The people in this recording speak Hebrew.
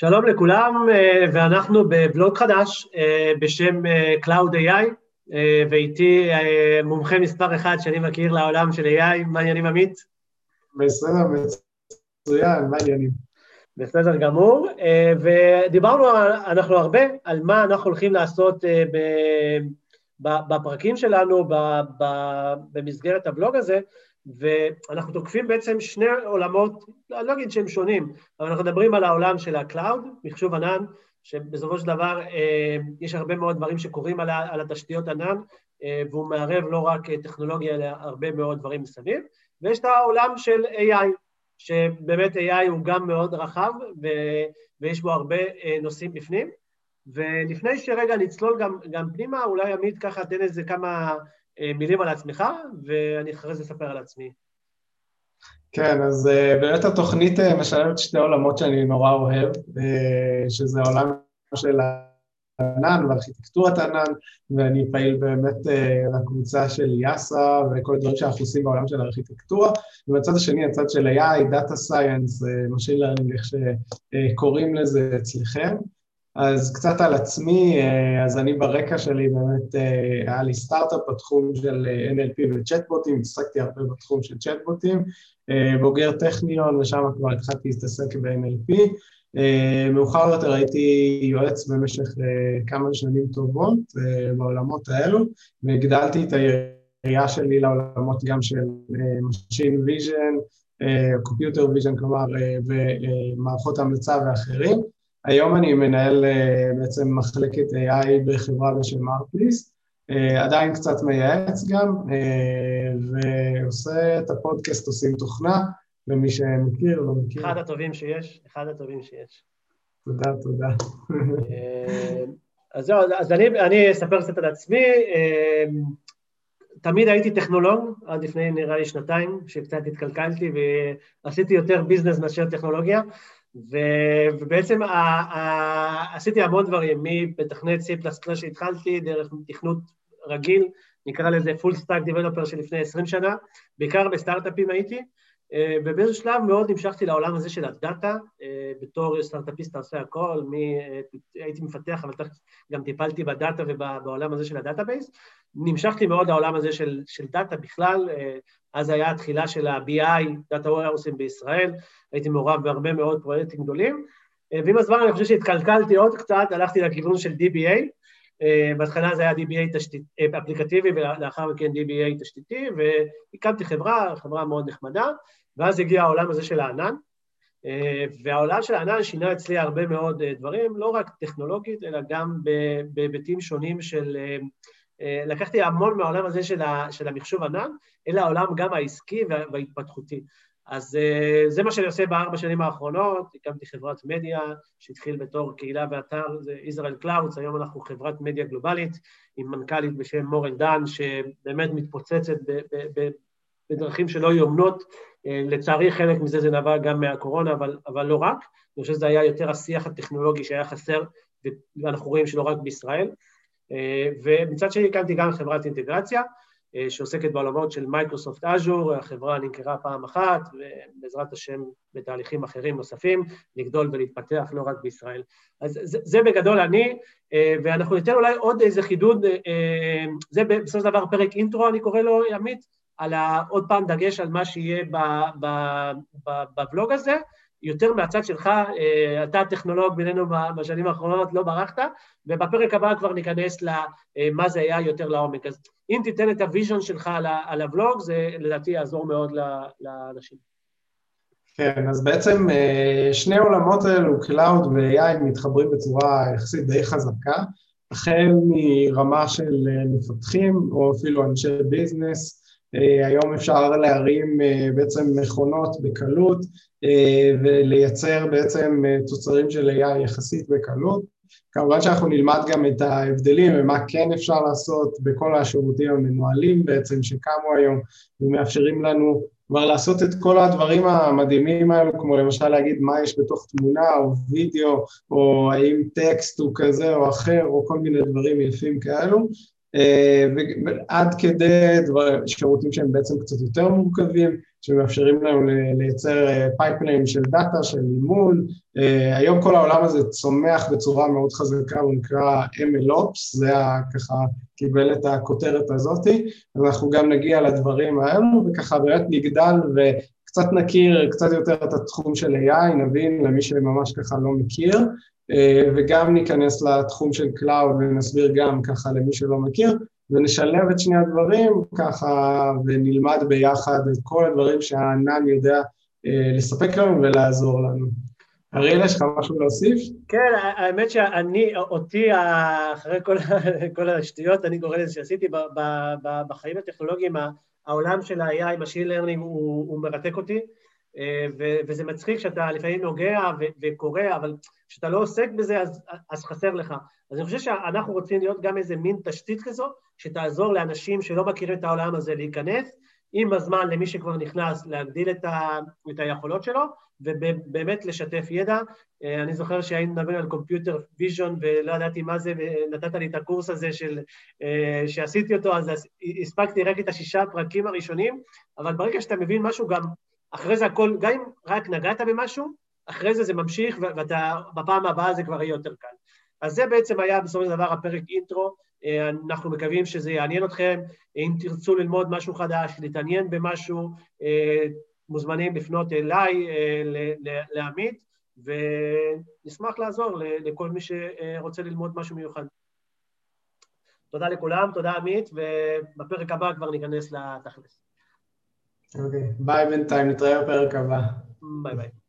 שלום לכולם, אה, ואנחנו בבלוג חדש אה, בשם אה, Cloud AI, ואיתי מומחה מספר אחד שאני מכיר לעולם של AI, מה העניינים עמית? בסדר, מצוין, מה העניינים? בסדר גמור, ודיברנו אנחנו הרבה על מה אנחנו הולכים לעשות בפרקים שלנו במסגרת הבלוג הזה, ואנחנו תוקפים בעצם שני עולמות, אני לא אגיד שהם שונים, אבל אנחנו מדברים על העולם של ה-Cloud, מחשוב ענן, שבסופו של דבר אה, יש הרבה מאוד דברים שקורים על, התשתיות ענן, אה, והוא מערב לא רק טכנולוגיה, אלא הרבה מאוד דברים מסביב, ויש את העולם של AI, שבאמת AI הוא גם מאוד רחב, ויש בו הרבה אה, נושאים בפנים. ולפני שרגע נצלול גם, גם פנימה, אולי עמית ככה תן איזה כמה אה, מילים על עצמך, ואני אחרי זה אספר על עצמי. כן, אז אה, באמת התוכנית אה, משלבת שתי עולמות שאני נורא אוהב, שזה העולם של ענן וארכיטקטורת ענן, ואני פעיל באמת לקבוצה של יאסה וכל הדברים שאנחנו עושים בעולם של הארכיטקטורה, ובצד השני, הצד של AI, Data Science, Machine Learning, איך שקוראים לזה אצלכם. אז קצת על עצמי, אה, אז אני ברקע שלי באמת, אה, היה לי סטארט-אפ בתחום של אה, NLP וצ'טבוטים, התעסקתי הרבה בתחום של צ'טבוטים, בוגר טכניון ושם כבר התחלתי להתעסק ב-NLP. מאוחר יותר הייתי יועץ במשך כמה שנים טובות בעולמות האלו, והגדלתי את היריעה שלי לעולמות גם של Machine Vision, Computer Vision, כלומר, ומערכות המלצה ואחרים. היום אני מנהל אה, בעצם מחלקת AI בחברה בשם ארפליס, אה, עדיין קצת מייעץ גם, אה, ועושה את הפודקאסט עושים תוכנה, למי שמכיר, לא מכיר. אחד הטובים שיש, אחד הטובים שיש. תודה, תודה. אז זהו, אז אני, אני אספר קצת על עצמי. תמיד הייתי טכנולוג, עד לפני נראה לי שנתיים, שקצת התקלקלתי ועשיתי יותר ביזנס מאשר טכנולוגיה. ובעצם עשיתי המון דברים, מבתכנת C++ שהתחלתי, דרך תכנות רגיל, נקרא לזה full stack developer של לפני 20 שנה, בעיקר בסטארט-אפים הייתי, ובאיזשהו שלב מאוד נמשכתי לעולם הזה של הדאטה, בתור סטארט-אפיסט עושה הכל, מ... הייתי מפתח, אבל גם טיפלתי בדאטה ובעולם הזה של הדאטאבייס, נמשכתי מאוד לעולם הזה של, של דאטה בכלל, אז היה התחילה של ה-BI, Data Warehousing בישראל, הייתי מעורב בהרבה מאוד פרויקטים גדולים, ועם הזמן אני חושב שהתקלקלתי עוד קצת, הלכתי לכיוון של DBA, בהתחלה זה היה DBA תשתית, אפליקטיבי ולאחר מכן DBA תשתיתי, והקמתי חברה, חברה מאוד נחמדה, ואז הגיע העולם הזה של הענן, והעולם של הענן שינה אצלי הרבה מאוד דברים, לא רק טכנולוגית, אלא גם בהיבטים שונים של אה, לקחתי המון מהעולם הזה של המחשוב ענן, אל העולם גם העסקי וההתפתחותי. אז אה, זה מה שאני עושה בארבע שנים האחרונות, הקמתי חברת מדיה שהתחיל בתור קהילה ואתר, זה ישראל קלאודס, היום אנחנו חברת מדיה גלובלית עם מנכ"לית בשם מורן דן, שבאמת מתפוצצת בדרכים שלא יאומנות. אה, לצערי חלק מזה זה נבע גם מהקורונה, אבל, אבל לא רק. אני חושב שזה היה יותר השיח הטכנולוגי שהיה חסר, ואנחנו רואים שלא רק בישראל. אה, ומצד שני הקמתי גם חברת אינטגרציה שעוסקת בעולמות של מייקרוסופט אג'ור, החברה נמכרה פעם אחת, ובעזרת השם בתהליכים אחרים נוספים, לגדול ולהתפתח לא רק בישראל. אז זה, זה בגדול אני, אה, ואנחנו ניתן אולי עוד איזה חידוד, זה בסופו של דבר פרק אינטרו, אני קורא לו, עמית, על עוד פעם דגש על מה שיהיה בבלוג הזה, יותר מהצד שלך, אה, אתה טכנולוג בינינו בשנים האחרונות, לא ברחת, ובפרק הבא כבר ניכנס למה זה היה יותר לעומק. אז אם תיתן את הוויז'ון שלך על הוולוג, זה לדעתי יעזור מאוד לאנשים. כן, אז בעצם אה, שני העולמות האלו, Cloud ו-AI, מתחברים בצורה יחסית די חזקה, החל מרמה של אה, מפתחים, או אפילו אנשי ביזנס, אה, היום אפשר להרים אה, בעצם מכונות בקלות אה, ולייצר בעצם תוצרים של AI יחסית בקלות. כמובן שאנחנו נלמד גם את ההבדלים ומה כן אפשר לעשות בכל השירותים המנוהלים בעצם שקמו היום ומאפשרים לנו כבר לעשות את כל הדברים המדהימים האלו, כמו למשל להגיד מה יש בתוך תמונה או וידאו, או האם טקסט הוא כזה או אחר, או כל מיני דברים יפים כאלו, אה, עד כדי דבר, שירותים שהם בעצם קצת יותר מורכבים, שמאפשרים לנו לייצר פייפליים של דאטה, של אימון. היום כל העולם הזה צומח בצורה מאוד חזקה, הוא נקרא MLOps, זה ככה קיבל את הכותרת הזאתי, אז אנחנו גם נגיע לדברים האלו, וככה באמת נגדל וקצת נכיר קצת יותר את התחום של AI, נבין למי שממש ככה לא מכיר, וגם ניכנס לתחום של Cloud ונסביר גם ככה למי שלא מכיר, ונשלב את שני הדברים ככה ונלמד ביחד את כל הדברים שהענן יודע אה, לספק לנו ולעזור לנו. אריאל, יש לך משהו להוסיף? כן, האמת שאני, אותי, אחרי כל, כל השטויות, אני קורא לזה שעשיתי בחיים הטכנולוגיים, העולם של ה-AI, Machine Learning, הוא, הוא מרתק אותי, אה, וזה מצחיק שאתה לפעמים נוגע וקורא, אבל כשאתה לא עוסק בזה, אז, אז חסר לך. אז אני חושב שאנחנו רוצים להיות גם איזה מין תשתית כזו, שתעזור לאנשים שלא מכירים את העולם הזה להיכנס, עם הזמן למי שכבר נכנס להגדיל את, ה, את היכולות שלו, ובאמת לשתף ידע. אה, אני זוכר שהיינו מדברים על קומפיוטר ויז'ון ולא ידעתי מה זה, ונתת לי את הקורס הזה של, אה, שעשיתי אותו, אז הספקתי רק את השישה פרקים הראשונים, אבל ברגע שאתה מבין משהו גם, אחרי זה הכל, גם אם רק נגעת במשהו, אחרי זה זה ממשיך, ואתה, בפעם הבאה זה כבר יהיה יותר קל. אז זה בעצם היה בסופו של דבר הפרק אינטרו, אנחנו מקווים שזה יעניין אתכם, אם תרצו ללמוד משהו חדש, להתעניין במשהו, אה, מוזמנים לפנות אליי, אה, לעמית, ונשמח לעזור לכל מי שרוצה ללמוד משהו מיוחד. תודה לכולם, תודה עמית, ובפרק הבא כבר ניכנס לתכלס. אוקיי, ביי בינתיים, נתראה בפרק הבא. ביי ביי.